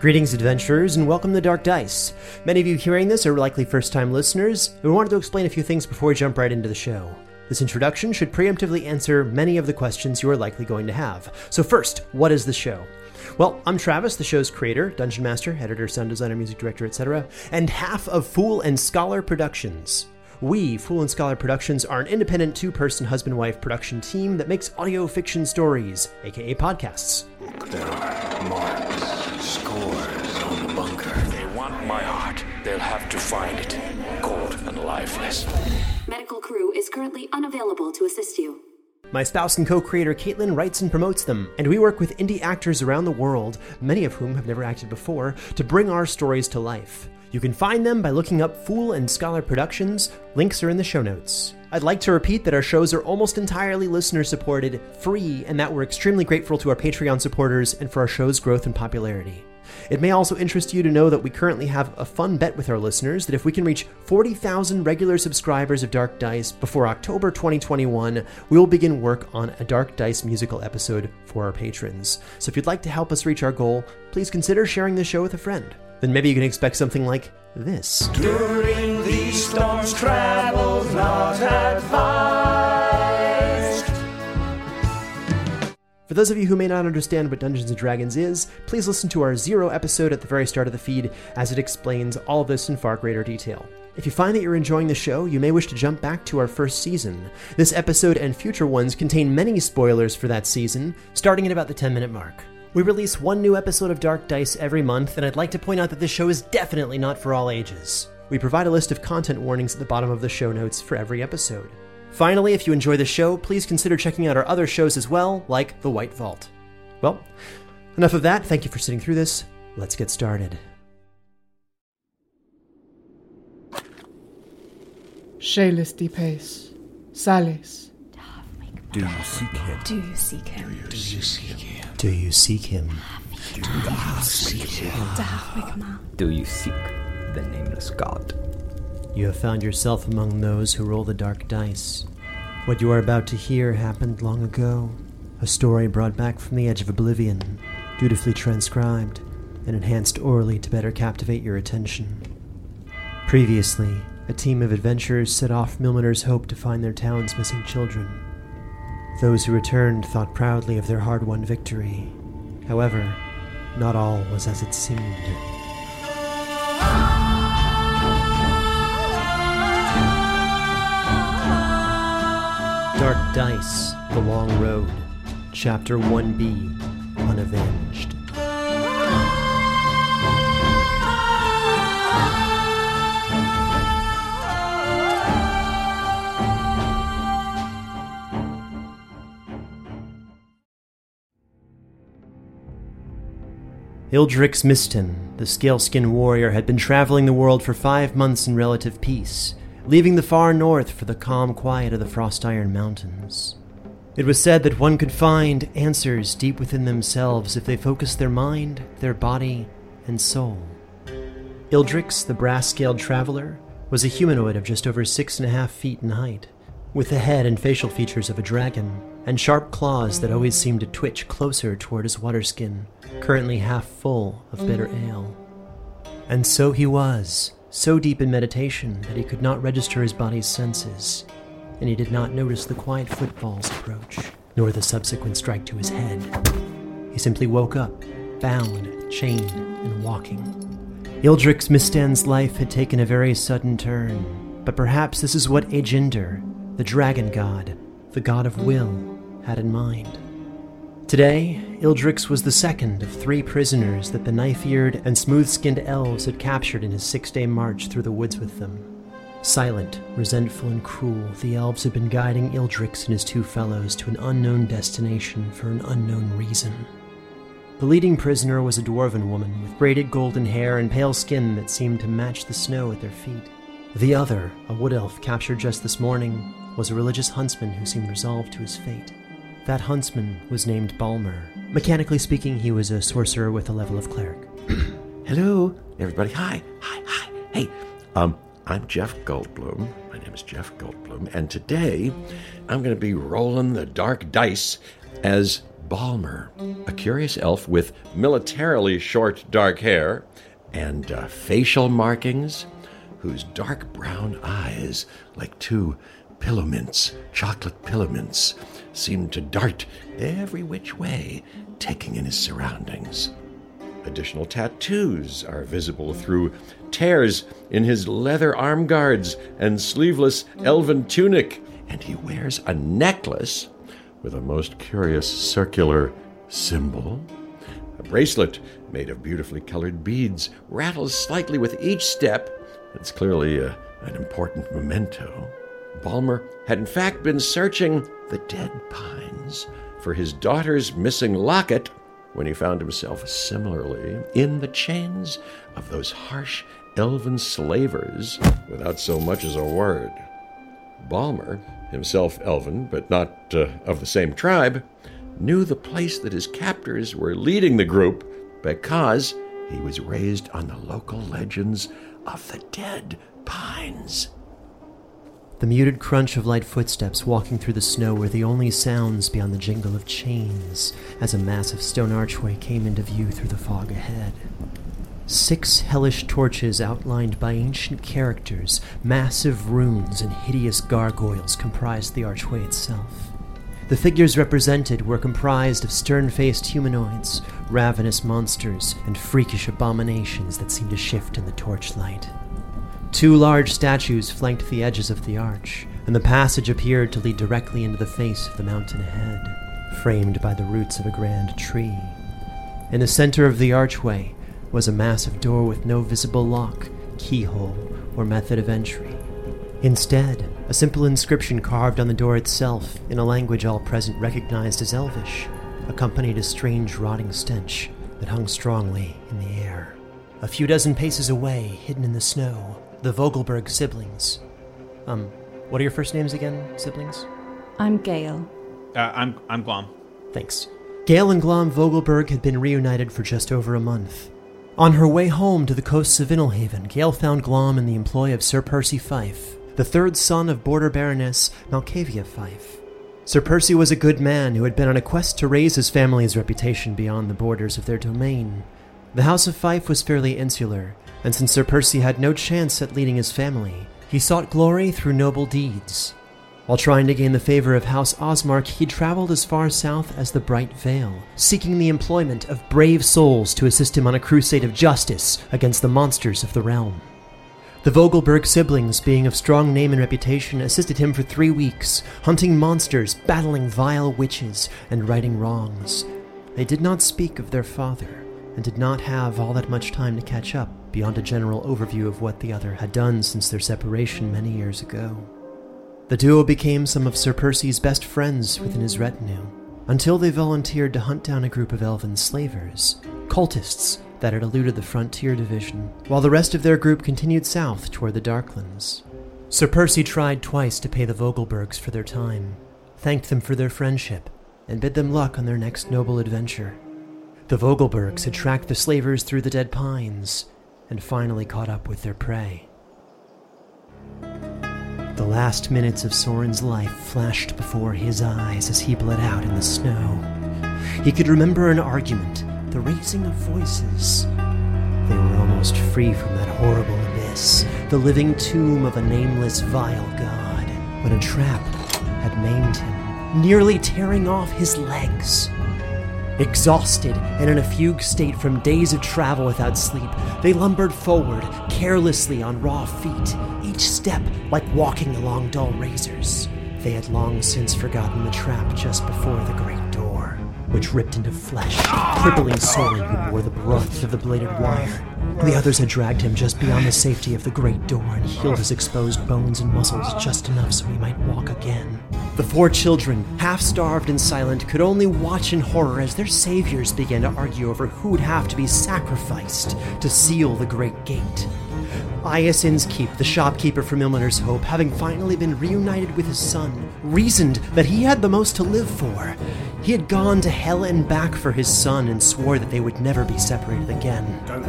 Greetings, adventurers, and welcome to Dark Dice. Many of you hearing this are likely first time listeners, and we wanted to explain a few things before we jump right into the show. This introduction should preemptively answer many of the questions you are likely going to have. So, first, what is the show? Well, I'm Travis, the show's creator, dungeon master, editor, sound designer, music director, etc., and half of Fool and Scholar Productions. We, Fool and Scholar Productions, are an independent two person husband wife production team that makes audio fiction stories, aka podcasts. There are marks, to find it. Cold and lifeless. Medical crew is currently unavailable to assist you. My spouse and co creator Caitlin writes and promotes them, and we work with indie actors around the world, many of whom have never acted before, to bring our stories to life. You can find them by looking up Fool and Scholar Productions. Links are in the show notes. I'd like to repeat that our shows are almost entirely listener supported, free, and that we're extremely grateful to our Patreon supporters and for our show's growth and popularity. It may also interest you to know that we currently have a fun bet with our listeners that if we can reach 40,000 regular subscribers of Dark Dice before October 2021, we will begin work on a Dark Dice musical episode for our patrons. So if you'd like to help us reach our goal, please consider sharing the show with a friend. Then maybe you can expect something like this. During these storms, not advised. For those of you who may not understand what Dungeons and Dragons is, please listen to our Zero episode at the very start of the feed as it explains all of this in far greater detail. If you find that you're enjoying the show, you may wish to jump back to our first season. This episode and future ones contain many spoilers for that season, starting at about the 10 minute mark. We release one new episode of Dark Dice every month, and I'd like to point out that this show is definitely not for all ages. We provide a list of content warnings at the bottom of the show notes for every episode. Finally, if you enjoy the show, please consider checking out our other shows as well, like The White Vault. Well, enough of that. Thank you for sitting through this. Let's get started. Shalis de Pace. Salis. Do you seek him? Do you seek him? Do you seek him? Dahwigma. Do you seek the nameless god? You have found yourself among those who roll the dark dice. What you are about to hear happened long ago. A story brought back from the edge of oblivion, dutifully transcribed and enhanced orally to better captivate your attention. Previously, a team of adventurers set off Milminer's hope to find their town's missing children. Those who returned thought proudly of their hard won victory. However, not all was as it seemed. Dark Dice, The Long Road, Chapter 1B, Unavenged. Ildrix Miston, the scaleskin warrior, had been traveling the world for five months in relative peace, leaving the far north for the calm quiet of the Frost Iron Mountains. It was said that one could find answers deep within themselves if they focused their mind, their body, and soul. Ildrix, the brass scaled traveler, was a humanoid of just over six and a half feet in height, with the head and facial features of a dragon, and sharp claws that always seemed to twitch closer toward his water skin, currently half full of bitter ale. And so he was, so deep in meditation that he could not register his body's senses, and he did not notice the quiet footfalls approach, nor the subsequent strike to his head. He simply woke up, bound, chained, and walking. Ildrix Mistan's life had taken a very sudden turn, but perhaps this is what Ajinder, the dragon god, the god of will, had in mind. Today, Ildrix was the second of three prisoners that the knife eared and smooth skinned elves had captured in his six day march through the woods with them. Silent, resentful, and cruel, the elves had been guiding Ildrix and his two fellows to an unknown destination for an unknown reason. The leading prisoner was a dwarven woman with braided golden hair and pale skin that seemed to match the snow at their feet. The other, a wood elf captured just this morning, was a religious huntsman who seemed resolved to his fate. That huntsman was named Balmer. Mechanically speaking, he was a sorcerer with a level of cleric. Hello, everybody. Hi, hi, hi. Hey, um, I'm Jeff Goldblum. My name is Jeff Goldblum, and today I'm going to be rolling the dark dice as Balmer, a curious elf with militarily short dark hair and uh, facial markings, whose dark brown eyes, like two pillow mints, chocolate pillow mints, seemed to dart every which way, taking in his surroundings. Additional tattoos are visible through tears in his leather arm guards and sleeveless elven tunic, and he wears a necklace with a most curious circular symbol. A bracelet made of beautifully colored beads rattles slightly with each step. It's clearly a, an important memento. Balmer had in fact been searching the dead pines for his daughter's missing locket when he found himself similarly in the chains of those harsh elven slavers without so much as a word. Balmer, himself elven but not uh, of the same tribe, knew the place that his captors were leading the group because he was raised on the local legends of the dead pines. The muted crunch of light footsteps walking through the snow were the only sounds beyond the jingle of chains as a massive stone archway came into view through the fog ahead. Six hellish torches outlined by ancient characters, massive runes, and hideous gargoyles comprised the archway itself. The figures represented were comprised of stern faced humanoids, ravenous monsters, and freakish abominations that seemed to shift in the torchlight. Two large statues flanked the edges of the arch, and the passage appeared to lead directly into the face of the mountain ahead, framed by the roots of a grand tree. In the center of the archway was a massive door with no visible lock, keyhole, or method of entry. Instead, a simple inscription carved on the door itself in a language all present recognized as Elvish accompanied a strange rotting stench that hung strongly in the air. A few dozen paces away, hidden in the snow, the Vogelberg siblings. Um, what are your first names again, siblings? I'm Gail. Uh, I'm I'm Glom. Thanks. Gail and Glom Vogelberg had been reunited for just over a month. On her way home to the coasts of Innelhaven, Gail found Glom in the employ of Sir Percy Fife, the third son of Border Baroness Malkavia Fife. Sir Percy was a good man who had been on a quest to raise his family's reputation beyond the borders of their domain. The House of Fife was fairly insular, and since Sir Percy had no chance at leading his family, he sought glory through noble deeds. While trying to gain the favor of House Osmark, he traveled as far south as the Bright Vale, seeking the employment of brave souls to assist him on a crusade of justice against the monsters of the realm. The Vogelberg siblings, being of strong name and reputation, assisted him for three weeks, hunting monsters, battling vile witches, and righting wrongs. They did not speak of their father, and did not have all that much time to catch up beyond a general overview of what the other had done since their separation many years ago. The duo became some of Sir Percy's best friends within his retinue, until they volunteered to hunt down a group of elven slavers, cultists that had eluded the frontier division, while the rest of their group continued south toward the Darklands. Sir Percy tried twice to pay the Vogelbergs for their time, thanked them for their friendship, and bid them luck on their next noble adventure. The Vogelbergs had tracked the slavers through the dead pines and finally caught up with their prey. The last minutes of Soren's life flashed before his eyes as he bled out in the snow. He could remember an argument, the raising of voices. They were almost free from that horrible abyss, the living tomb of a nameless, vile god, when a trap had maimed him, nearly tearing off his legs. Exhausted and in a fugue state from days of travel without sleep, they lumbered forward, carelessly on raw feet, each step like walking along dull razors. They had long since forgotten the trap just before the great door, which ripped into flesh, crippling Soren who bore the brunt of the bladed wire. The others had dragged him just beyond the safety of the great door and healed his exposed bones and muscles just enough so he might walk again. The four children, half starved and silent, could only watch in horror as their saviors began to argue over who would have to be sacrificed to seal the great gate. Iasin's Keep, the shopkeeper from Ilmater's Hope, having finally been reunited with his son, reasoned that he had the most to live for. He had gone to hell and back for his son and swore that they would never be separated again. Don't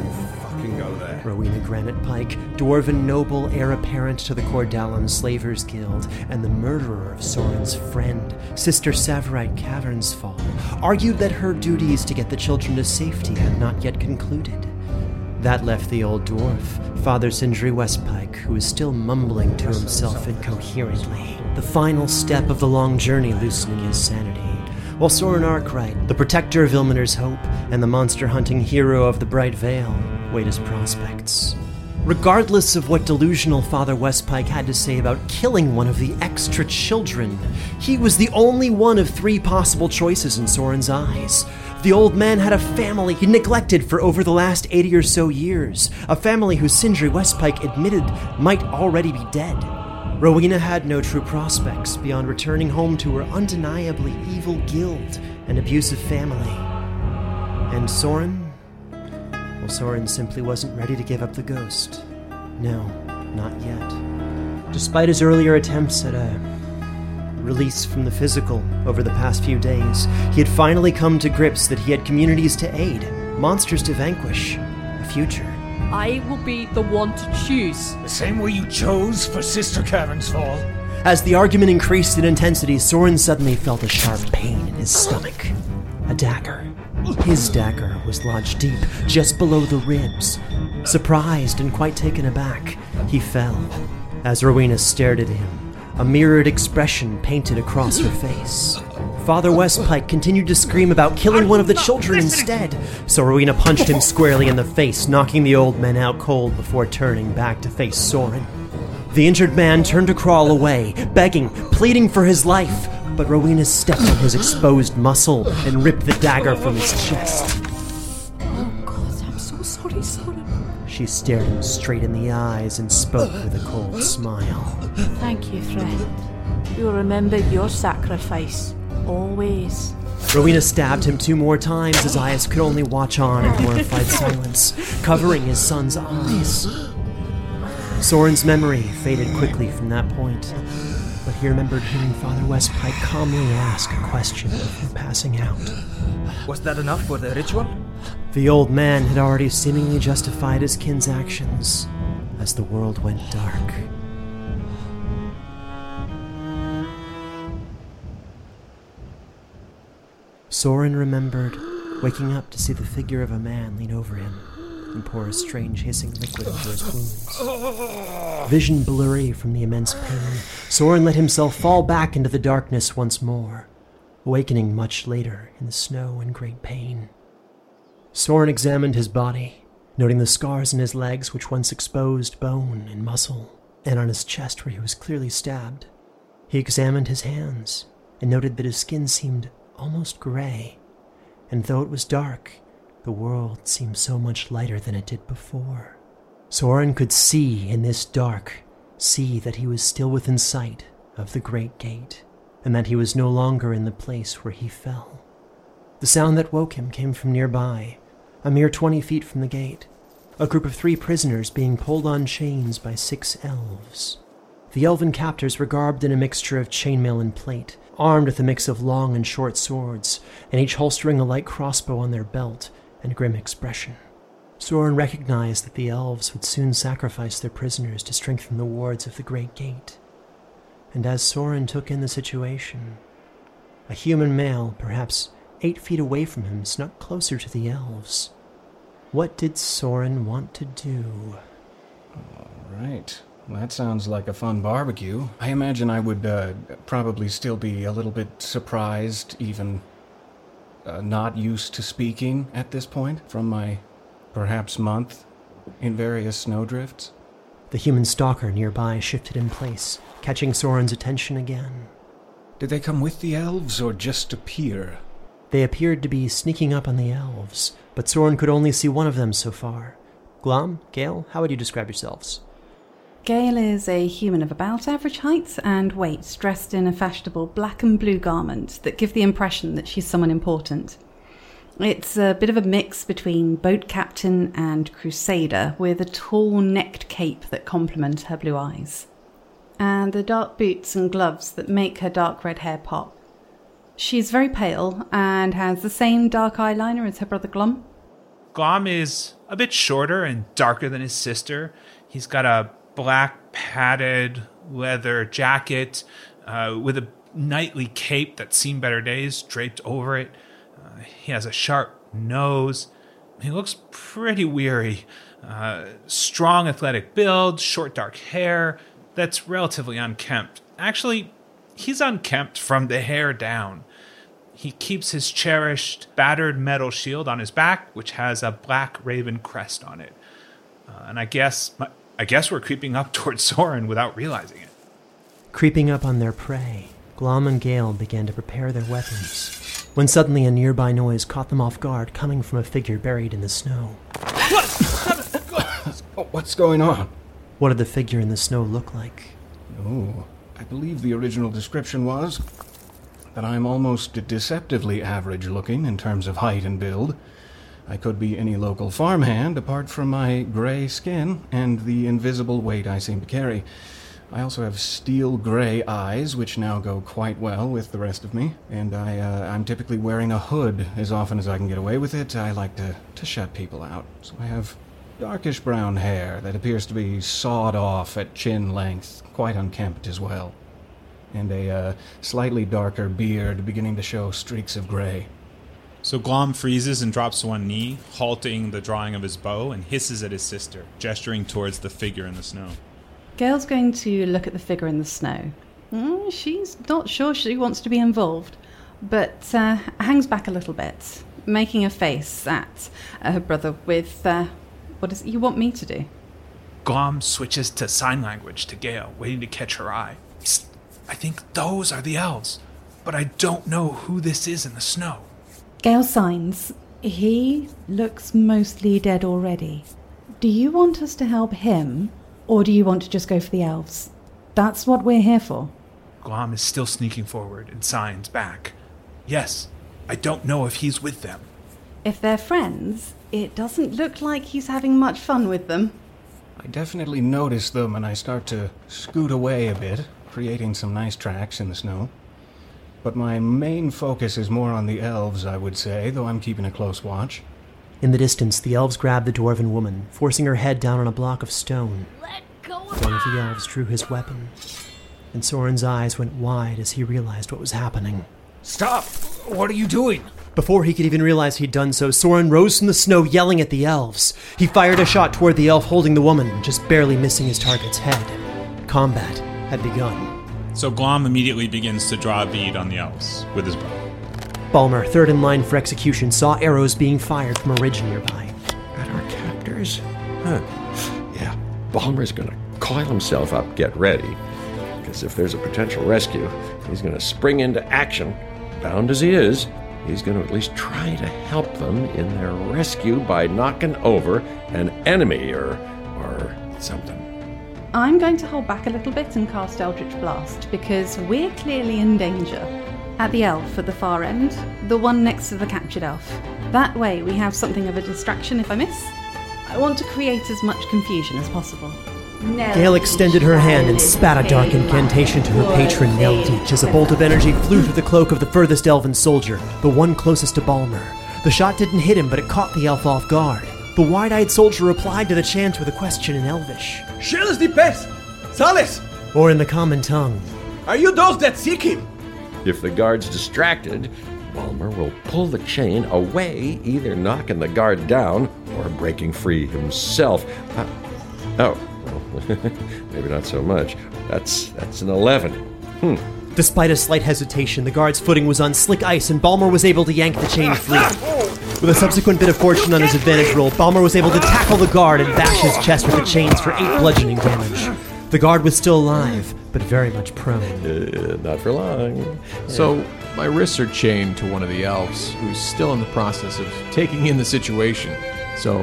fucking go there. Rowena Granite Pike, dwarven noble heir apparent to the Cordallon Slavers Guild, and the murderer of Soren's friend, Sister Savarite Cavernsfall, argued that her duties to get the children to safety had not yet concluded. That left the old dwarf, Father Sindri Westpike, who was still mumbling to himself incoherently, the final step of the long journey loosening his sanity. While Soren Arkwright, the protector of Ilmater's Hope and the monster hunting hero of the Bright Vale, weighed his prospects. Regardless of what delusional Father Westpike had to say about killing one of the extra children, he was the only one of three possible choices in Soren's eyes. The old man had a family he neglected for over the last 80 or so years, a family whose Sindri Westpike admitted might already be dead. Rowena had no true prospects beyond returning home to her undeniably evil guild and abusive family. And Soren? Well, Soren simply wasn't ready to give up the ghost. No, not yet. Despite his earlier attempts at a release from the physical over the past few days, he had finally come to grips that he had communities to aid, monsters to vanquish, a future. I will be the one to choose. The same way you chose for Sister Cavernsfall. As the argument increased in intensity, Soren suddenly felt a sharp pain in his stomach. A dagger. His dagger was lodged deep, just below the ribs. Surprised and quite taken aback, he fell. As Rowena stared at him, a mirrored expression painted across her face. Father Westpike continued to scream about killing one of the children instead, so Rowena punched him squarely in the face, knocking the old man out cold before turning back to face Soren. The injured man turned to crawl away, begging, pleading for his life, but Rowena stepped on his exposed muscle and ripped the dagger from his chest. Oh God, I'm so sorry, Soren. She stared him straight in the eyes and spoke with a cold smile. Thank you, friend. You'll remember your sacrifice. Always. Rowena stabbed him two more times as Ias could only watch on in horrified silence, covering his son's eyes. Soren's memory faded quickly from that point, but he remembered hearing Father Westpike calmly ask a question before passing out. Was that enough for the ritual? The old man had already seemingly justified his kin's actions as the world went dark. Soren remembered waking up to see the figure of a man lean over him and pour a strange hissing liquid into his wounds. Vision blurry from the immense pain, Soren let himself fall back into the darkness once more, awakening much later in the snow and great pain. Soren examined his body, noting the scars in his legs which once exposed bone and muscle, and on his chest where he was clearly stabbed. He examined his hands and noted that his skin seemed almost gray, and though it was dark, the world seemed so much lighter than it did before. Soren could see in this dark, see that he was still within sight of the great gate, and that he was no longer in the place where he fell. The sound that woke him came from nearby, a mere twenty feet from the gate, a group of three prisoners being pulled on chains by six elves. The elven captors were garbed in a mixture of chainmail and plate, armed with a mix of long and short swords, and each holstering a light crossbow on their belt and grim expression. Soren recognized that the elves would soon sacrifice their prisoners to strengthen the wards of the great gate. And as Soren took in the situation, a human male, perhaps eight feet away from him, snuck closer to the elves. What did Soren want to do? Right. That sounds like a fun barbecue. I imagine I would uh, probably still be a little bit surprised, even uh, not used to speaking at this point from my perhaps month in various snowdrifts. The human stalker nearby shifted in place, catching Soren's attention again. Did they come with the elves or just appear? They appeared to be sneaking up on the elves, but Soren could only see one of them so far. Glom, Gale, how would you describe yourselves? Gail is a human of about average height and weight, dressed in a fashionable black and blue garment that give the impression that she's someone important. It's a bit of a mix between boat captain and crusader, with a tall necked cape that complement her blue eyes, and the dark boots and gloves that make her dark red hair pop. She's very pale and has the same dark eyeliner as her brother Glom. Glom is a bit shorter and darker than his sister. He's got a black padded leather jacket uh, with a knightly cape that's seen better days draped over it. Uh, he has a sharp nose. He looks pretty weary. Uh, strong athletic build, short dark hair that's relatively unkempt. Actually, he's unkempt from the hair down. He keeps his cherished battered metal shield on his back, which has a black raven crest on it. Uh, and I guess I guess we're creeping up towards Soren without realizing it. Creeping up on their prey, Glom and Gale began to prepare their weapons, when suddenly a nearby noise caught them off guard, coming from a figure buried in the snow. What's going on? What did the figure in the snow look like? Oh, I believe the original description was that I'm almost deceptively average looking in terms of height and build. I could be any local farmhand apart from my gray skin and the invisible weight I seem to carry. I also have steel gray eyes, which now go quite well with the rest of me, and I, uh, I'm typically wearing a hood as often as I can get away with it. I like to, to shut people out. So I have darkish brown hair that appears to be sawed off at chin length, quite unkempt as well, and a uh, slightly darker beard beginning to show streaks of gray. So Glom freezes and drops to one knee, halting the drawing of his bow, and hisses at his sister, gesturing towards the figure in the snow. Gale's going to look at the figure in the snow. Mm, she's not sure she wants to be involved, but uh, hangs back a little bit, making a face at uh, her brother with, uh, what is it you want me to do? Glom switches to sign language to Gale, waiting to catch her eye. I think those are the elves, but I don't know who this is in the snow. Gale signs. He looks mostly dead already. Do you want us to help him, or do you want to just go for the elves? That's what we're here for. Glom is still sneaking forward and signs back. Yes, I don't know if he's with them. If they're friends, it doesn't look like he's having much fun with them. I definitely notice them and I start to scoot away a bit, creating some nice tracks in the snow. But my main focus is more on the elves, I would say, though I'm keeping a close watch. In the distance, the elves grabbed the dwarven woman, forcing her head down on a block of stone. One of the elves drew his weapon, and Soren's eyes went wide as he realized what was happening. Stop! What are you doing? Before he could even realize he'd done so, Soren rose from the snow yelling at the elves. He fired a shot toward the elf holding the woman, just barely missing his target's head. Combat had begun. So Glom immediately begins to draw a bead on the elves with his bow. Balmer, third in line for execution, saw arrows being fired from a ridge nearby. At our captors? Huh. Yeah, Balmer's gonna coil himself up, get ready. Because if there's a potential rescue, he's gonna spring into action. Bound as he is, he's gonna at least try to help them in their rescue by knocking over an enemy or or something. I'm going to hold back a little bit and cast Eldritch Blast because we're clearly in danger. At the elf at the far end, the one next to the captured elf. That way we have something of a distraction if I miss. I want to create as much confusion as possible. Gale extended her hand and spat a dark incantation to her patron Neldeach as a bolt of energy flew through the cloak of the furthest elven soldier, the one closest to Balmer. The shot didn't hit him, but it caught the elf off guard. The wide eyed soldier replied to the chant with a question in Elvish. Shells de pes! Sales! Or in the common tongue. Are you those that seek him? If the guard's distracted, Balmer will pull the chain away, either knocking the guard down or breaking free himself. Uh, oh, well, maybe not so much. That's that's an eleven. Hmm. Despite a slight hesitation, the guard's footing was on slick ice, and Balmer was able to yank the chain free. With a subsequent bit of fortune on his advantage roll, Balmer was able to tackle the guard and bash his chest with the chains for eight bludgeoning damage. The guard was still alive, but very much prone. Uh, not for long. So, my wrists are chained to one of the elves, who's still in the process of taking in the situation. So,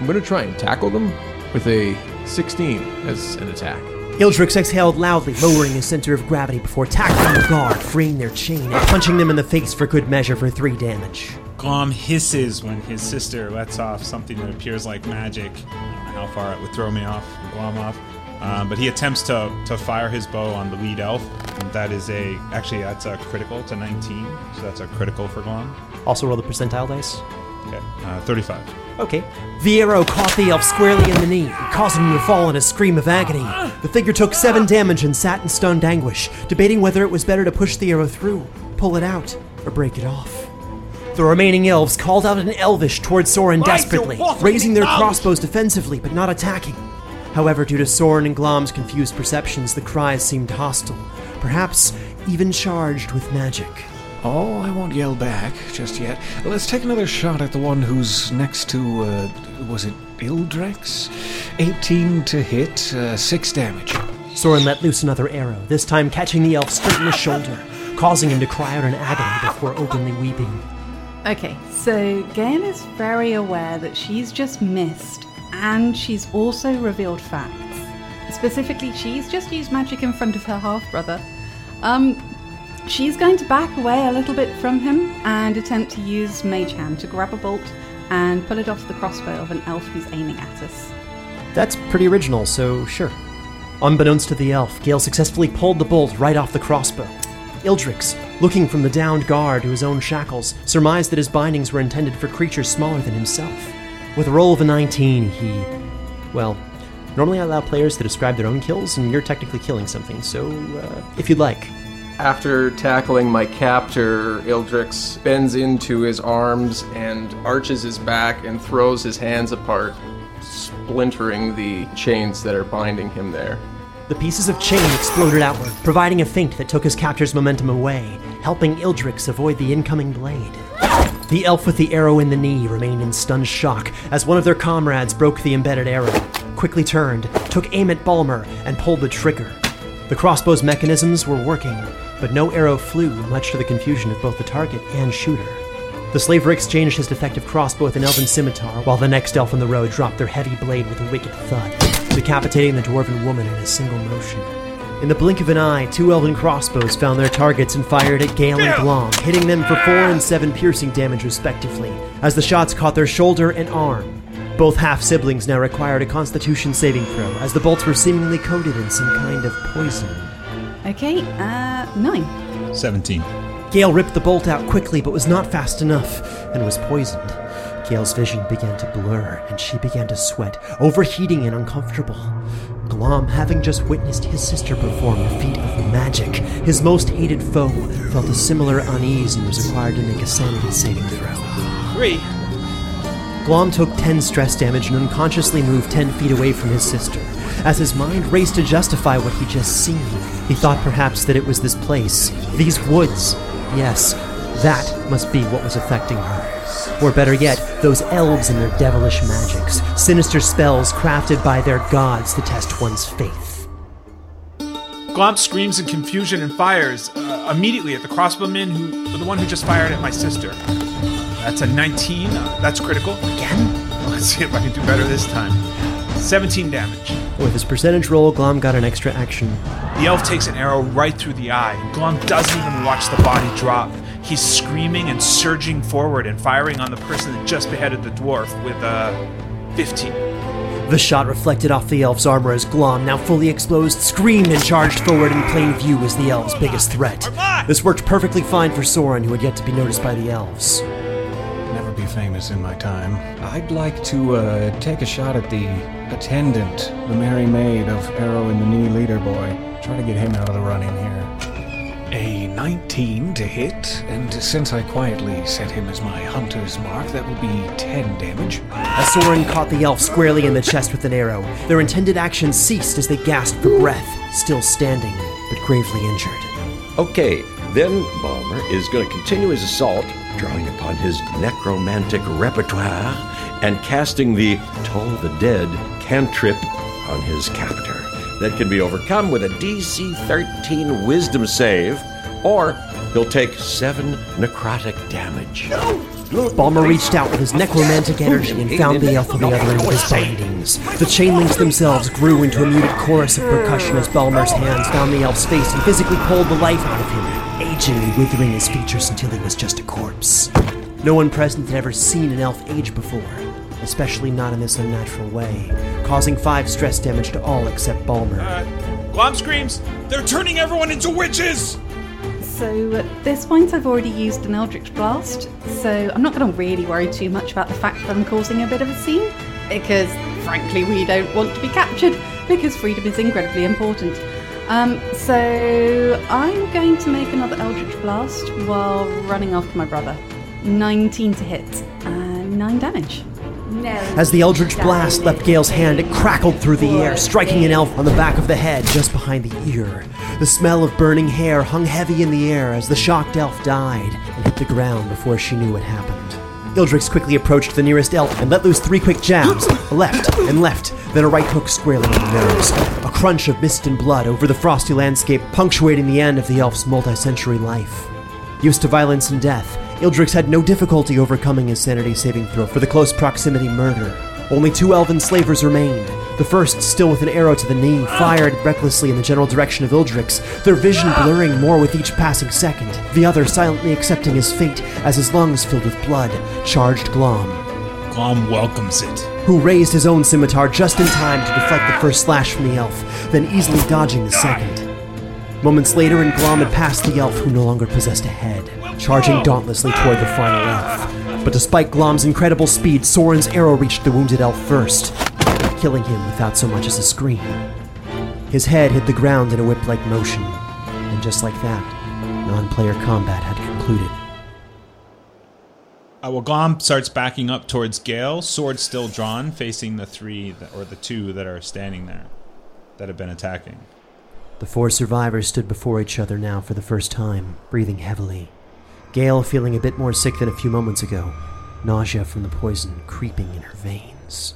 I'm going to try and tackle them with a 16 as an attack. Ildrix exhaled loudly, lowering his center of gravity before tackling the guard, freeing their chain, and punching them in the face for good measure for three damage. Glom hisses when his sister lets off something that appears like magic. I don't know how far it would throw me off, Glom off. Um, but he attempts to, to fire his bow on the lead elf. And that is a actually that's a critical to 19, so that's a critical for Glom. Also roll the percentile dice. Okay, uh, 35. Okay. The arrow caught the elf squarely in the knee, causing him to fall in a scream of agony. The figure took seven damage and sat in stunned anguish, debating whether it was better to push the arrow through, pull it out, or break it off. The remaining elves called out in Elvish towards Soren desperately, raising their crossbows defensively but not attacking. However, due to Soren and Glom's confused perceptions, the cries seemed hostile, perhaps even charged with magic. Oh, I won't yell back just yet. Let's take another shot at the one who's next to, uh, was it Ildrix? 18 to hit, uh, 6 damage. Soren let loose another arrow, this time catching the elf straight in the shoulder, causing him to cry out in agony before openly weeping. Okay, so Gale is very aware that she's just missed, and she's also revealed facts. Specifically, she's just used magic in front of her half brother. Um, she's going to back away a little bit from him and attempt to use Mage Hand to grab a bolt and pull it off the crossbow of an elf who's aiming at us. That's pretty original, so sure. Unbeknownst to the elf, Gale successfully pulled the bolt right off the crossbow. Ildrix, looking from the downed guard to his own shackles, surmised that his bindings were intended for creatures smaller than himself. With a roll of a 19, he. Well, normally I allow players to describe their own kills, and you're technically killing something, so uh, if you'd like. After tackling my captor, Ildrix bends into his arms and arches his back and throws his hands apart, splintering the chains that are binding him there. The pieces of chain exploded outward, providing a feint that took his captor's momentum away, helping Ildrix avoid the incoming blade. The elf with the arrow in the knee remained in stunned shock as one of their comrades broke the embedded arrow, quickly turned, took aim at Balmer, and pulled the trigger. The crossbow's mechanisms were working, but no arrow flew, much to the confusion of both the target and shooter. The slaver exchanged his defective crossbow with an elven scimitar, while the next elf in the row dropped their heavy blade with a wicked thud, decapitating the dwarven woman in a single motion. In the blink of an eye, two elven crossbows found their targets and fired at Gale and Glom, hitting them for four and seven piercing damage respectively, as the shots caught their shoulder and arm. Both half siblings now required a constitution saving throw, as the bolts were seemingly coated in some kind of poison. Okay, uh, nine. 17. Gale ripped the bolt out quickly, but was not fast enough, and was poisoned. Gale's vision began to blur, and she began to sweat, overheating and uncomfortable. Glom, having just witnessed his sister perform a feat of magic, his most hated foe, felt a similar unease and was required to make a sanity saving throw. Three. Glom took 10 stress damage and unconsciously moved 10 feet away from his sister. As his mind raced to justify what he'd just seen, he thought perhaps that it was this place, these woods. Yes, that must be what was affecting her. Or better yet, those elves and their devilish magics, sinister spells crafted by their gods to test one's faith. Glom screams in confusion and fires uh, immediately at the crossbowman who, the one who just fired at my sister. That's a 19. Uh, that's critical. Again? Let's see if I can do better this time. 17 damage. With his percentage roll, Glom got an extra action. The elf takes an arrow right through the eye. Glom doesn't even watch the body drop. He's screaming and surging forward and firing on the person that just beheaded the dwarf with a 15. The shot reflected off the elf's armor as Glom, now fully exposed, screamed and charged forward in plain view as the elf's biggest threat. This worked perfectly fine for Soren, who had yet to be noticed by the elves. Never be famous in my time. I'd like to uh, take a shot at the attendant, the merry maid of Arrow and the Knee Leader Boy. Try to get him out of the running here. A 19 to hit, and since I quietly set him as my hunter's mark, that will be 10 damage. As Soren caught the elf squarely in the chest with an arrow, their intended action ceased as they gasped for breath, still standing, but gravely injured. Okay, then Balmer is going to continue his assault, drawing upon his necromantic repertoire and casting the Toll the Dead cantrip on his captor. That can be overcome with a DC 13 wisdom save, or he'll take 7 necrotic damage. No! Balmer reached out with his necromantic energy and found the elf on the other end of his bindings. The chain links themselves grew into a muted chorus of percussion as Balmer's hands found the elf's face and physically pulled the life out of him, aging and withering his features until he was just a corpse. No one present had ever seen an elf age before, especially not in this unnatural way, causing five stress damage to all except Balmer. Uh, Glom screams, They're turning everyone into witches! So at this point, I've already used an Eldritch Blast, so I'm not going to really worry too much about the fact that I'm causing a bit of a scene, because frankly, we don't want to be captured, because freedom is incredibly important. Um, so I'm going to make another Eldritch Blast while running after my brother. 19 to hit, and 9 damage. As the Eldritch Blast left Gale's hand, it crackled through the air, striking an elf on the back of the head just behind the ear. The smell of burning hair hung heavy in the air as the shocked elf died and hit the ground before she knew what happened. Ildrix quickly approached the nearest elf and let loose three quick jabs, a left and left, then a right hook squarely in the nose. A crunch of mist and blood over the frosty landscape, punctuating the end of the elf's multi-century life. Used to violence and death, Ildrix had no difficulty overcoming his sanity saving throw for the close proximity murder. Only two elven slavers remained. The first, still with an arrow to the knee, fired recklessly in the general direction of Ildrix, their vision blurring more with each passing second. The other silently accepting his fate as his lungs filled with blood, charged Glom, Glom welcomes it. who raised his own scimitar just in time to deflect the first slash from the elf, then easily dodging the second. Moments later, and Glom had passed the elf who no longer possessed a head, charging dauntlessly toward the final elf. But despite Glom's incredible speed, Soren's arrow reached the wounded elf first, killing him without so much as a scream. His head hit the ground in a whip like motion, and just like that, non player combat had concluded. Uh, well, Glom starts backing up towards Gale, sword still drawn, facing the three that, or the two that are standing there that have been attacking. The four survivors stood before each other now for the first time, breathing heavily. Gale feeling a bit more sick than a few moments ago, nausea from the poison creeping in her veins.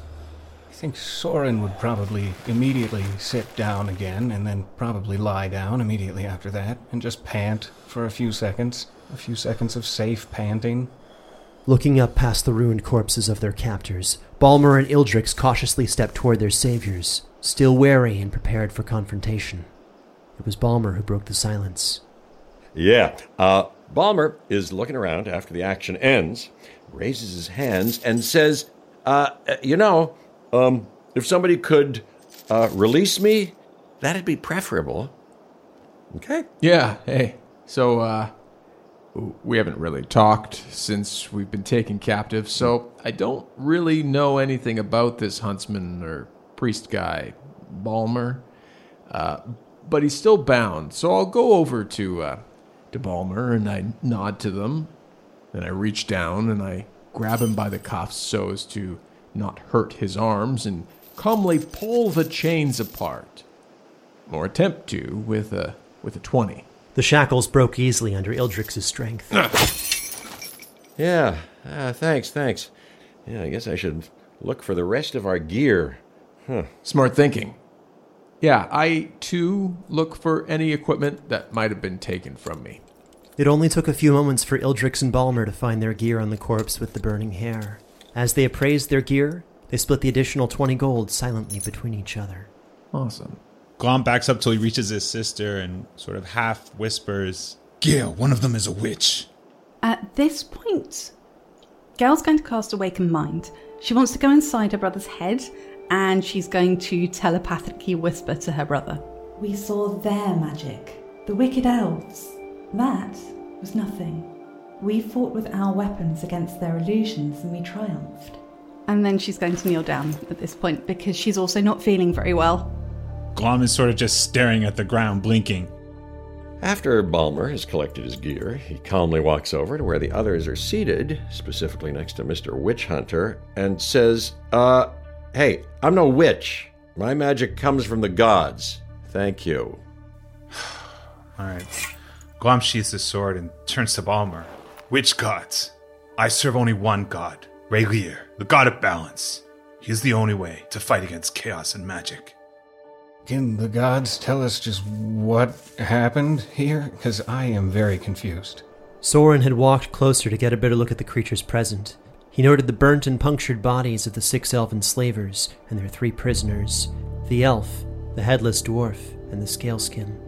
I think Soren would probably immediately sit down again and then probably lie down immediately after that and just pant for a few seconds. A few seconds of safe panting. Looking up past the ruined corpses of their captors, Balmer and Ildrix cautiously stepped toward their saviors, still wary and prepared for confrontation. It was Balmer who broke the silence. Yeah. Uh, Balmer is looking around after the action ends, raises his hands, and says, uh, You know, um, if somebody could uh, release me, that'd be preferable. Okay. Yeah, hey. So, uh, we haven't really talked since we've been taken captive, so I don't really know anything about this huntsman or priest guy, Balmer. Uh, but he's still bound, so I'll go over to, uh, to Balmer and I nod to them. Then I reach down and I grab him by the cuffs so as to not hurt his arms and calmly pull the chains apart. Or attempt to with a, with a 20. The shackles broke easily under Ildrix's strength. Yeah. Uh, thanks, thanks. Yeah, I guess I should look for the rest of our gear. Huh. Smart thinking. Yeah, I too look for any equipment that might have been taken from me. It only took a few moments for Ildrix and Balmer to find their gear on the corpse with the burning hair. As they appraised their gear, they split the additional 20 gold silently between each other. Awesome. Glom backs up till he reaches his sister and sort of half whispers, Gail, one of them is a witch. At this point, Gail's going to cast Awaken Mind. She wants to go inside her brother's head and she's going to telepathically whisper to her brother. We saw their magic, the wicked elves. That was nothing. We fought with our weapons against their illusions and we triumphed. And then she's going to kneel down at this point because she's also not feeling very well. Glom is sort of just staring at the ground, blinking. After Balmer has collected his gear, he calmly walks over to where the others are seated, specifically next to Mr. Witch Hunter, and says, Uh, hey, I'm no witch. My magic comes from the gods. Thank you. All right. Glom sheaths his sword and turns to Balmer. Which gods? I serve only one god, Raylir, the god of balance. He is the only way to fight against chaos and magic. Can the gods tell us just what happened here? Because I am very confused. Soren had walked closer to get a better look at the creatures present. He noted the burnt and punctured bodies of the six elven slavers and their three prisoners the elf, the headless dwarf, and the scaleskin.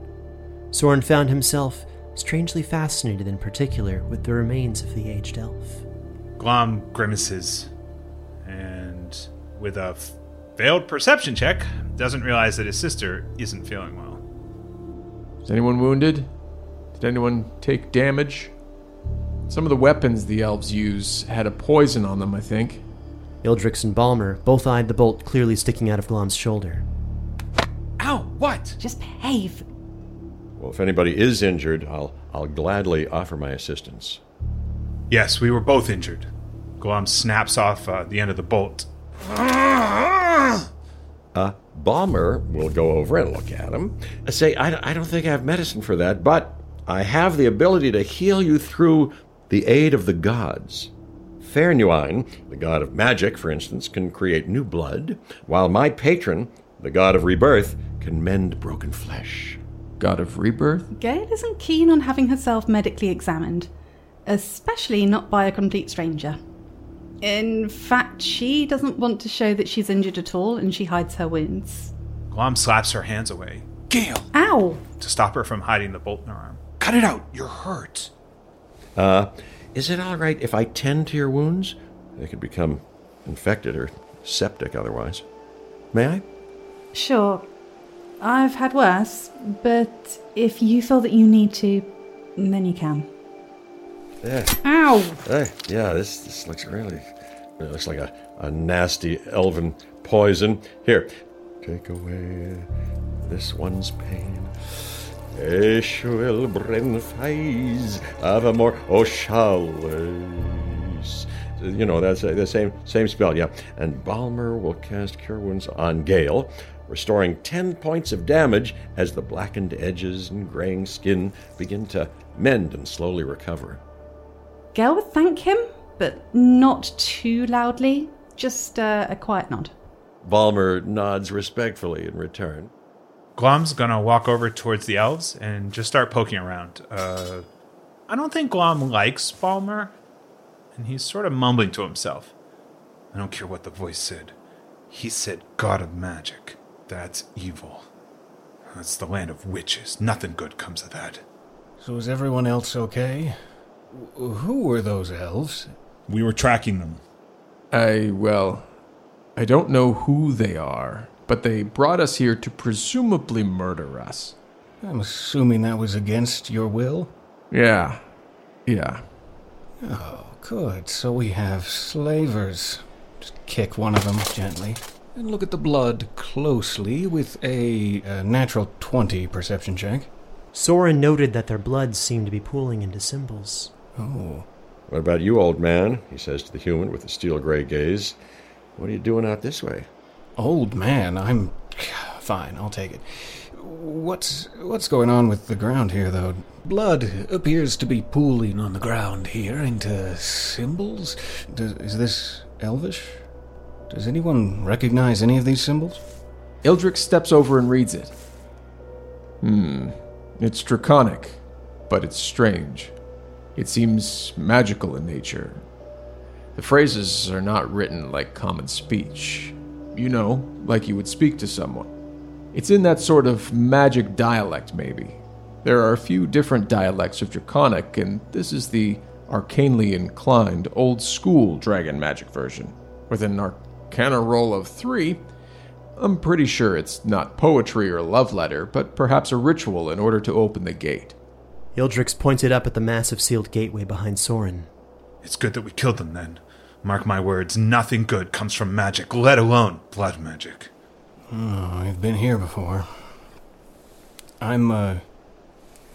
Soren found himself strangely fascinated in particular with the remains of the aged elf. Glom grimaces and, with a f- failed perception check, doesn't realize that his sister isn't feeling well. Is anyone wounded? Did anyone take damage? Some of the weapons the elves use had a poison on them, I think. Ildrix and Balmer both eyed the bolt clearly sticking out of Glom's shoulder. Ow, what? Just behave. Well, if anybody is injured, I'll, I'll gladly offer my assistance. Yes, we were both injured. Glom snaps off uh, the end of the bolt. A Balmer will go over and look at him. Say, I, I don't think I have medicine for that, but I have the ability to heal you through the aid of the gods. Fairnuine, the god of magic, for instance, can create new blood, while my patron, the god of rebirth, can mend broken flesh. God of rebirth? Gail isn't keen on having herself medically examined, especially not by a complete stranger. In fact, she doesn't want to show that she's injured at all and she hides her wounds. Glom slaps her hands away. Gale! Ow! To stop her from hiding the bolt in her arm. Cut it out! You're hurt. Uh, is it all right if I tend to your wounds? They could become infected or septic otherwise. May I? Sure. I've had worse, but if you feel that you need to, then you can. Yeah. Ow! Hey, yeah, this this looks really. It looks like a, a nasty elven poison. Here, take away this one's pain. Ich will bring flies of a more Oshales. You know, that's the same same spell, yeah. And Balmer will cast Cure Wounds on Gale, restoring 10 points of damage as the blackened edges and graying skin begin to mend and slowly recover. Gail would thank him, but not too loudly. Just uh, a quiet nod. Balmer nods respectfully in return. Glom's gonna walk over towards the elves and just start poking around. Uh, I don't think Glom likes Balmer, and he's sort of mumbling to himself. I don't care what the voice said. He said, God of magic. That's evil. That's the land of witches. Nothing good comes of that. So is everyone else okay? Wh- Who were those elves? We were tracking them. I, well, I don't know who they are, but they brought us here to presumably murder us. I'm assuming that was against your will? Yeah. Yeah. Oh, good. So we have slavers. Just kick one of them gently. And look at the blood closely with a, uh natural 20 perception check. Soren noted that their blood seemed to be pooling into symbols. Oh. What about you, old man? He says to the human with a steel gray gaze. What are you doing out this way? Old man, I'm fine. I'll take it. What's what's going on with the ground here, though? Blood appears to be pooling on the ground here into symbols. Does, is this Elvish? Does anyone recognize any of these symbols? Ildrix steps over and reads it. Hmm. It's draconic, but it's strange. It seems magical in nature. The phrases are not written like common speech. You know, like you would speak to someone. It's in that sort of magic dialect, maybe. There are a few different dialects of Draconic, and this is the arcanely inclined, old school dragon magic version. With an arcana roll of three, I'm pretty sure it's not poetry or love letter, but perhaps a ritual in order to open the gate. Ildrix pointed up at the massive sealed gateway behind Soren. It's good that we killed them then. Mark my words, nothing good comes from magic, let alone blood magic. Oh, I've been here before. I'm, uh.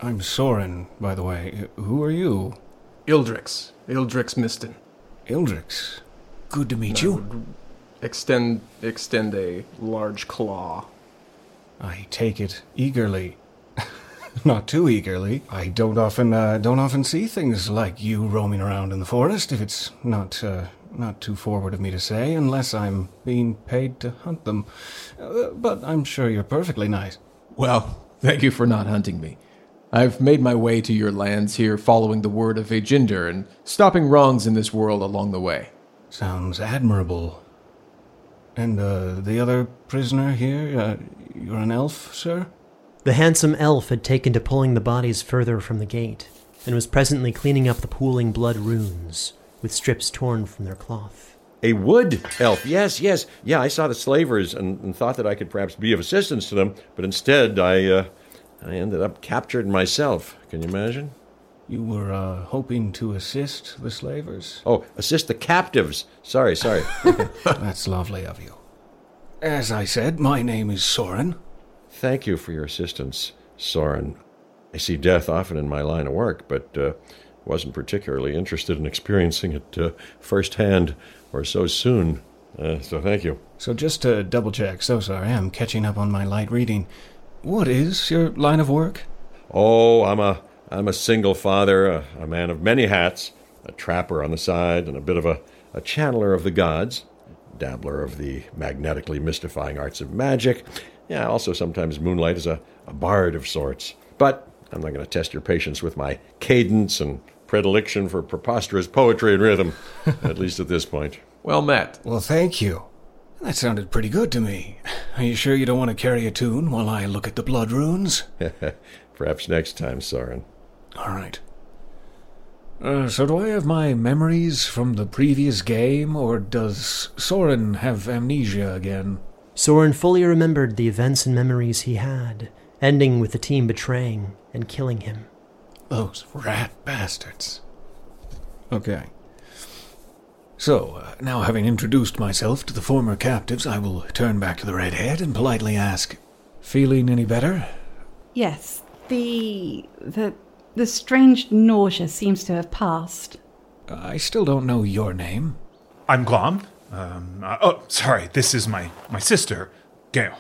I'm Soren, by the way. Who are you? Ildrix. Ildrix Miston. Ildrix. Good to meet I you. Would Extend extend a large claw. I take it eagerly. Not too eagerly. I don't often uh, don't often see things like you roaming around in the forest. If it's not uh, not too forward of me to say, unless I'm being paid to hunt them. Uh, but I'm sure you're perfectly nice. Well, thank you for not hunting me. I've made my way to your lands here following the word of Ajinder and stopping wrongs in this world along the way. Sounds admirable. And uh, the other prisoner here, uh, you're an elf, sir? The handsome elf had taken to pulling the bodies further from the gate, and was presently cleaning up the pooling blood runes, with strips torn from their cloth. A wood elf. Yes, yes. Yeah, I saw the slavers and, and thought that I could perhaps be of assistance to them, but instead I, uh, I ended up captured myself. Can you imagine? You were uh, hoping to assist the slavers? Oh, assist the captives. Sorry, sorry. That's lovely of you. As I said, my name is Soren. Thank you for your assistance, Soren. I see death often in my line of work, but uh, wasn't particularly interested in experiencing it uh, firsthand or so soon. Uh, so thank you. So just to double check, so sorry, I'm catching up on my light reading. What is your line of work? Oh, I'm a I'm a single father, a, a man of many hats, a trapper on the side, and a bit of a, a channeler of the gods, dabbler of the magnetically mystifying arts of magic. Yeah, also sometimes moonlight as a, a bard of sorts. But I'm not going to test your patience with my cadence and predilection for preposterous poetry and rhythm, at least at this point. Well met. Well, thank you. That sounded pretty good to me. Are you sure you don't want to carry a tune while I look at the blood runes? Perhaps next time, Soren. All right. Uh, so, do I have my memories from the previous game, or does Soren have amnesia again? Soren fully remembered the events and memories he had, ending with the team betraying and killing him. Those rat bastards. Okay. So, uh, now having introduced myself to the former captives, I will turn back to the redhead and politely ask, Feeling any better? Yes, the. the. The strange nausea seems to have passed. I still don't know your name. I'm Glom. Um, uh, oh, sorry, this is my, my sister, Gail.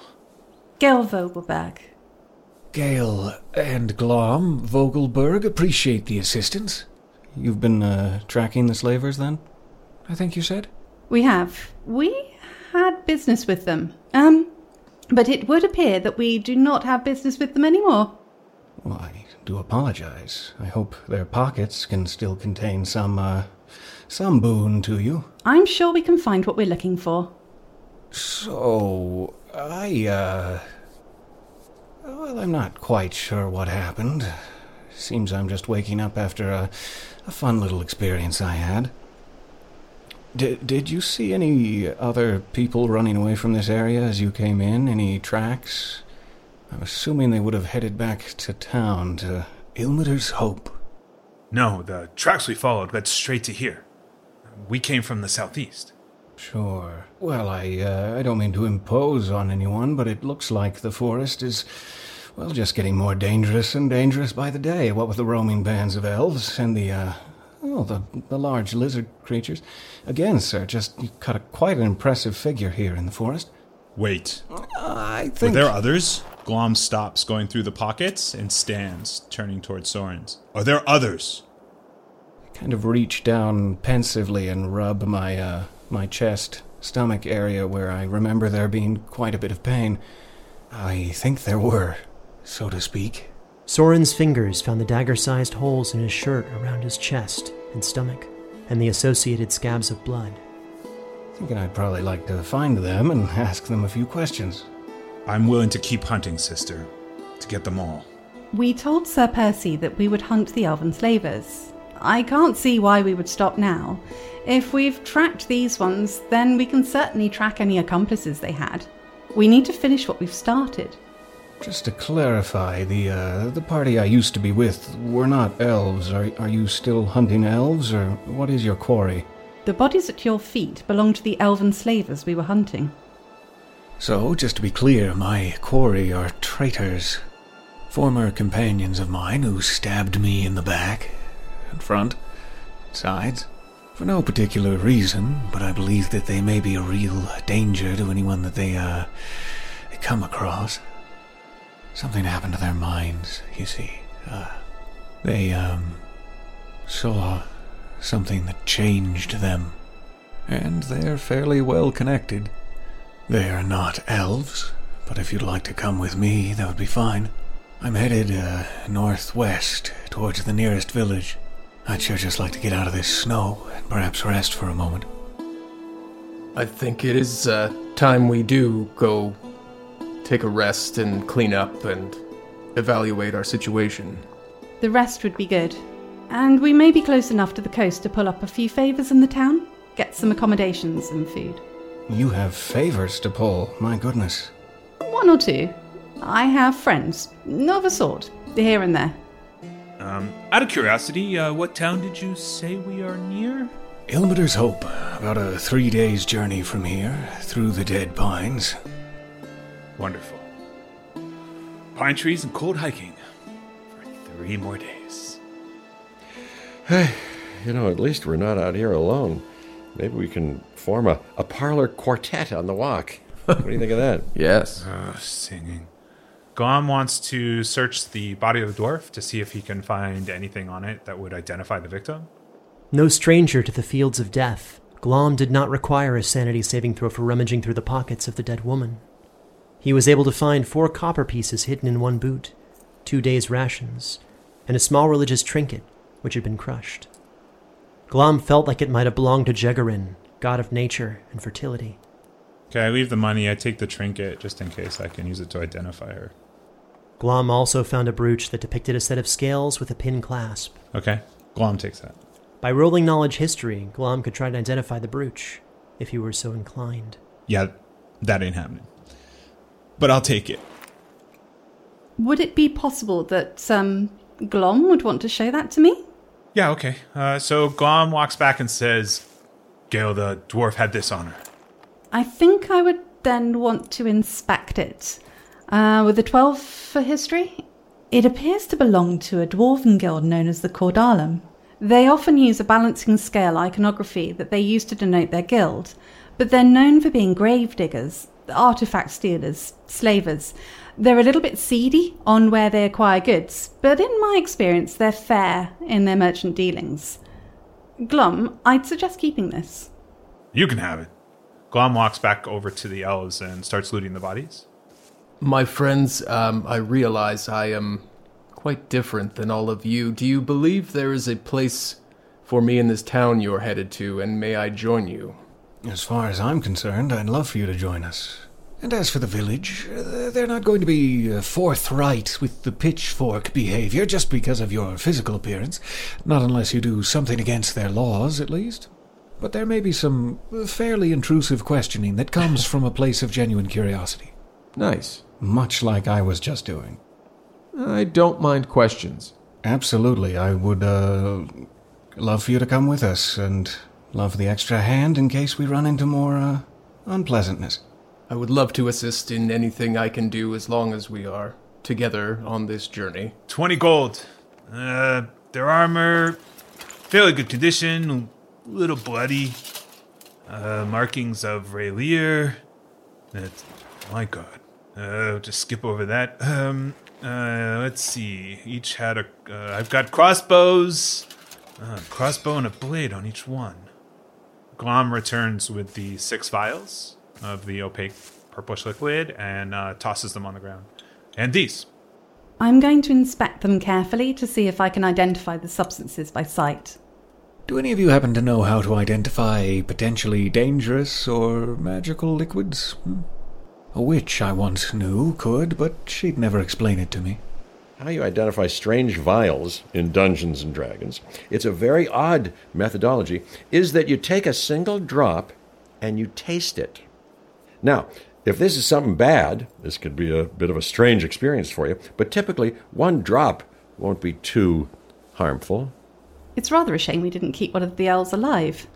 Gail Vogelberg. Gail and Glom Vogelberg appreciate the assistance. You've been uh, tracking the slavers then? I think you said? We have. We had business with them. Um, but it would appear that we do not have business with them anymore. Well, I do apologize. I hope their pockets can still contain some, uh, some boon to you. I'm sure we can find what we're looking for. So, I, uh. Well, I'm not quite sure what happened. Seems I'm just waking up after a, a fun little experience I had. Did, did you see any other people running away from this area as you came in? Any tracks? I'm assuming they would have headed back to town, to Ilmater's Hope. No, the tracks we followed led straight to here. We came from the southeast. Sure. Well, I, uh, I don't mean to impose on anyone, but it looks like the forest is, well, just getting more dangerous and dangerous by the day. What with the roaming bands of elves and the, uh, oh, the, the large lizard creatures. Again, sir, just you cut a, quite an impressive figure here in the forest. Wait. I think Were there others? Glom stops going through the pockets and stands, turning towards Soren's. Are there others? I kind of reach down pensively and rub my uh, my chest, stomach area where I remember there being quite a bit of pain. I think there were, so to speak. Soren's fingers found the dagger sized holes in his shirt around his chest and stomach, and the associated scabs of blood. Thinking I'd probably like to find them and ask them a few questions. I'm willing to keep hunting, sister, to get them all. We told Sir Percy that we would hunt the elven slavers. I can't see why we would stop now. If we've tracked these ones, then we can certainly track any accomplices they had. We need to finish what we've started. Just to clarify, the uh, the party I used to be with were not elves. Are are you still hunting elves, or what is your quarry? The bodies at your feet belong to the elven slavers we were hunting. So, just to be clear, my quarry are traitors. Former companions of mine who stabbed me in the back, and front, sides, for no particular reason, but I believe that they may be a real danger to anyone that they, uh, they come across. Something happened to their minds, you see. Uh, they, um, saw something that changed them. And they're fairly well connected. They are not elves, but if you'd like to come with me, that would be fine. I'm headed, uh, northwest, towards the nearest village. I'd sure just like to get out of this snow and perhaps rest for a moment. I think it is uh, time we do go take a rest and clean up and evaluate our situation. The rest would be good. And we may be close enough to the coast to pull up a few favours in the town, get some accommodations and food. You have favors to pull, my goodness. One or two. I have friends, of a sort, here and there. Um, out of curiosity, uh, what town did you say we are near? Ilmater's Hope, about a three days' journey from here, through the dead pines. Wonderful. Pine trees and cold hiking for three more days. Hey, you know, at least we're not out here alone. Maybe we can form a, a parlor quartet on the walk. What do you think of that? Yes. Uh, singing. Glom wants to search the body of the dwarf to see if he can find anything on it that would identify the victim. No stranger to the fields of death, Glom did not require a sanity saving throw for rummaging through the pockets of the dead woman. He was able to find four copper pieces hidden in one boot, two days' rations, and a small religious trinket which had been crushed. Glom felt like it might have belonged to Jegarin, god of nature and fertility. Okay, I leave the money. I take the trinket just in case I can use it to identify her. Glom also found a brooch that depicted a set of scales with a pin clasp. Okay, Glom takes that. By rolling knowledge history, Glom could try to identify the brooch, if he were so inclined. Yeah, that ain't happening. But I'll take it. Would it be possible that um, Glom would want to show that to me? Yeah, okay. Uh, so Glom walks back and says, Gale, the dwarf had this on her. I think I would then want to inspect it. Uh, with a 12 for history, it appears to belong to a dwarven guild known as the Cordalum. They often use a balancing scale iconography that they use to denote their guild, but they're known for being grave diggers, artifact stealers, slavers. They're a little bit seedy on where they acquire goods, but in my experience, they're fair in their merchant dealings. Glum, I'd suggest keeping this. You can have it. Glum walks back over to the elves and starts looting the bodies. My friends, um, I realize I am quite different than all of you. Do you believe there is a place for me in this town you're headed to, and may I join you? As far as I'm concerned, I'd love for you to join us. And as for the village, they're not going to be uh, forthright with the pitchfork behavior just because of your physical appearance. Not unless you do something against their laws, at least. But there may be some fairly intrusive questioning that comes from a place of genuine curiosity. Nice. Much like I was just doing. I don't mind questions. Absolutely. I would, uh, love for you to come with us, and love the extra hand in case we run into more, uh, unpleasantness. I would love to assist in anything I can do as long as we are together on this journey. 20 gold. Uh, their armor, fairly good condition, a little bloody. Uh, markings of Rayleer. My god. Uh, just skip over that. Um, uh, let's see. Each had a. Uh, I've got crossbows. Uh, crossbow and a blade on each one. Glom returns with the six vials of the opaque purplish liquid and uh, tosses them on the ground. And these. I'm going to inspect them carefully to see if I can identify the substances by sight. Do any of you happen to know how to identify potentially dangerous or magical liquids? Hmm? A witch I once knew could, but she'd never explain it to me. How you identify strange vials in Dungeons and Dragons, it's a very odd methodology, is that you take a single drop and you taste it. Now, if this is something bad, this could be a bit of a strange experience for you, but typically one drop won't be too harmful. It's rather a shame we didn't keep one of the elves alive.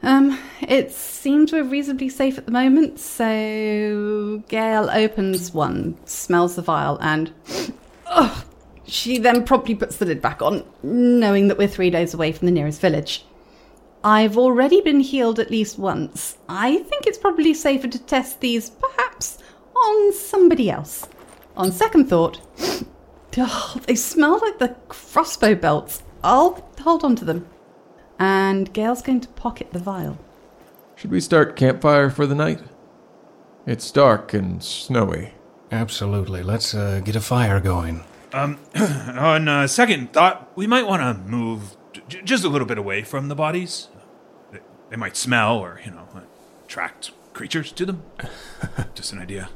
Um, it seems we're reasonably safe at the moment, so Gail opens one, smells the vial, and. Ugh, she then promptly puts the lid back on, knowing that we're three days away from the nearest village. I've already been healed at least once. I think it's probably safer to test these, perhaps, on somebody else. On second thought, oh, they smell like the crossbow belts. I'll hold on to them. And Gail's going to pocket the vial. Should we start campfire for the night? It's dark and snowy. Absolutely. Let's uh, get a fire going. Um, on uh, second thought, we might want to move j- just a little bit away from the bodies. They, they might smell or, you know, attract creatures to them. just an idea.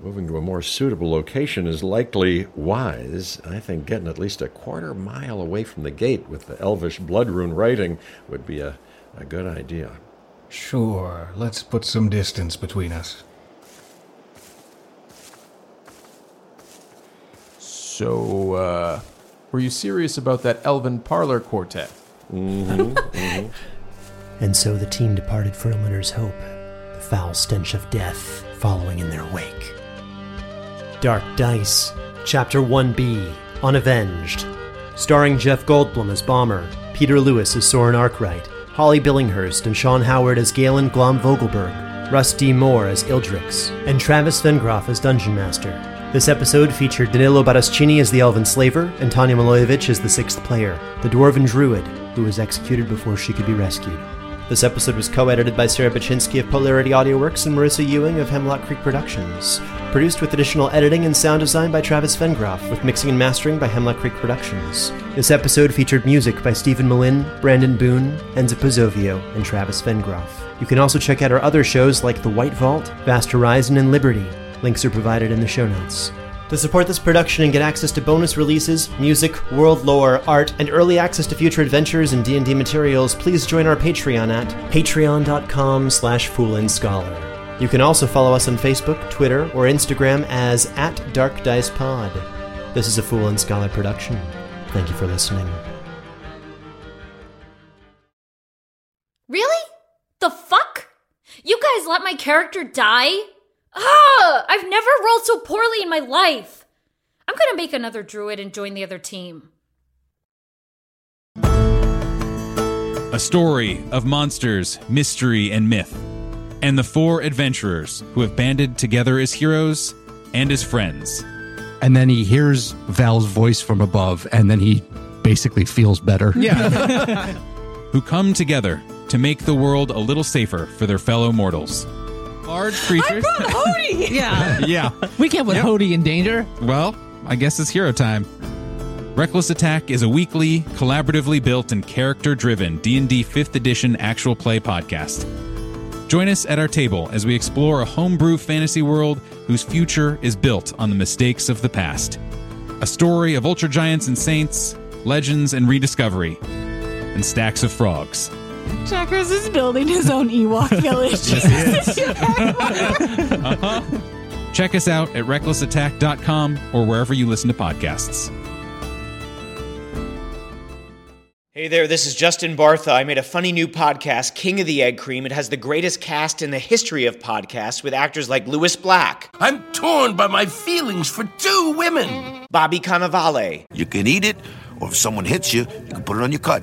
moving to a more suitable location is likely wise. I think getting at least a quarter mile away from the gate with the elvish blood rune writing would be a, a good idea. Sure, let's put some distance between us. So, uh, were you serious about that Elven Parlor Quartet? Mm-hmm, And so the team departed for Ilmater's Hope, the foul stench of death following in their wake. Dark Dice, Chapter 1B Unavenged. Starring Jeff Goldblum as Bomber, Peter Lewis as Soren Arkwright, Holly Billinghurst and Sean Howard as Galen Glom Vogelberg, Russ D. Moore as Ildrix, and Travis Vengroff as Dungeon Master. This episode featured Danilo Baraschini as the Elven Slaver and Tanya Milojevic as the sixth player, the Dwarven Druid, who was executed before she could be rescued. This episode was co edited by Sarah Baczynski of Polarity AudioWorks and Marissa Ewing of Hemlock Creek Productions. Produced with additional editing and sound design by Travis Vengroff, with mixing and mastering by Hemlock Creek Productions. This episode featured music by Stephen Malin, Brandon Boone, Enzo Pizzovio, and Travis Vengroff. You can also check out our other shows like The White Vault, Vast Horizon, and Liberty. Links are provided in the show notes. To support this production and get access to bonus releases, music, world lore, art, and early access to future adventures and D&D materials, please join our Patreon at patreon.com slash foolandscholar. You can also follow us on Facebook, Twitter, or Instagram as at Dark Dice Pod. This is a Fool and Scholar production. Thank you for listening. Really? The fuck? You guys let my character die? Ah! I've never rolled so poorly in my life. I'm gonna make another druid and join the other team. A story of monsters, mystery, and myth, and the four adventurers who have banded together as heroes and as friends. And then he hears Val's voice from above, and then he basically feels better. Yeah. who come together to make the world a little safer for their fellow mortals. Large creatures. I brought Hody! Yeah. yeah. We can't put Yep. Hody in danger. Well, I guess it's hero time. Reckless Attack is a weekly, collaboratively built and character-driven D&D 5th edition actual play podcast. Join us at our table as we explore a homebrew fantasy world whose future is built on the mistakes of the past. A story of ultra giants and saints, legends and rediscovery, and stacks of frogs. Checkers is building his own Ewok village. Uh-huh. Check us out at recklessattack.com or wherever you listen to podcasts. Hey there, this is Justin Bartha. I made a funny new podcast, King of the Egg Cream. It has the greatest cast in the history of podcasts with actors like Lewis Black. I'm torn by my feelings for two women. Bobby Cannavale. You can eat it, or if someone hits you, you can put it on your cut.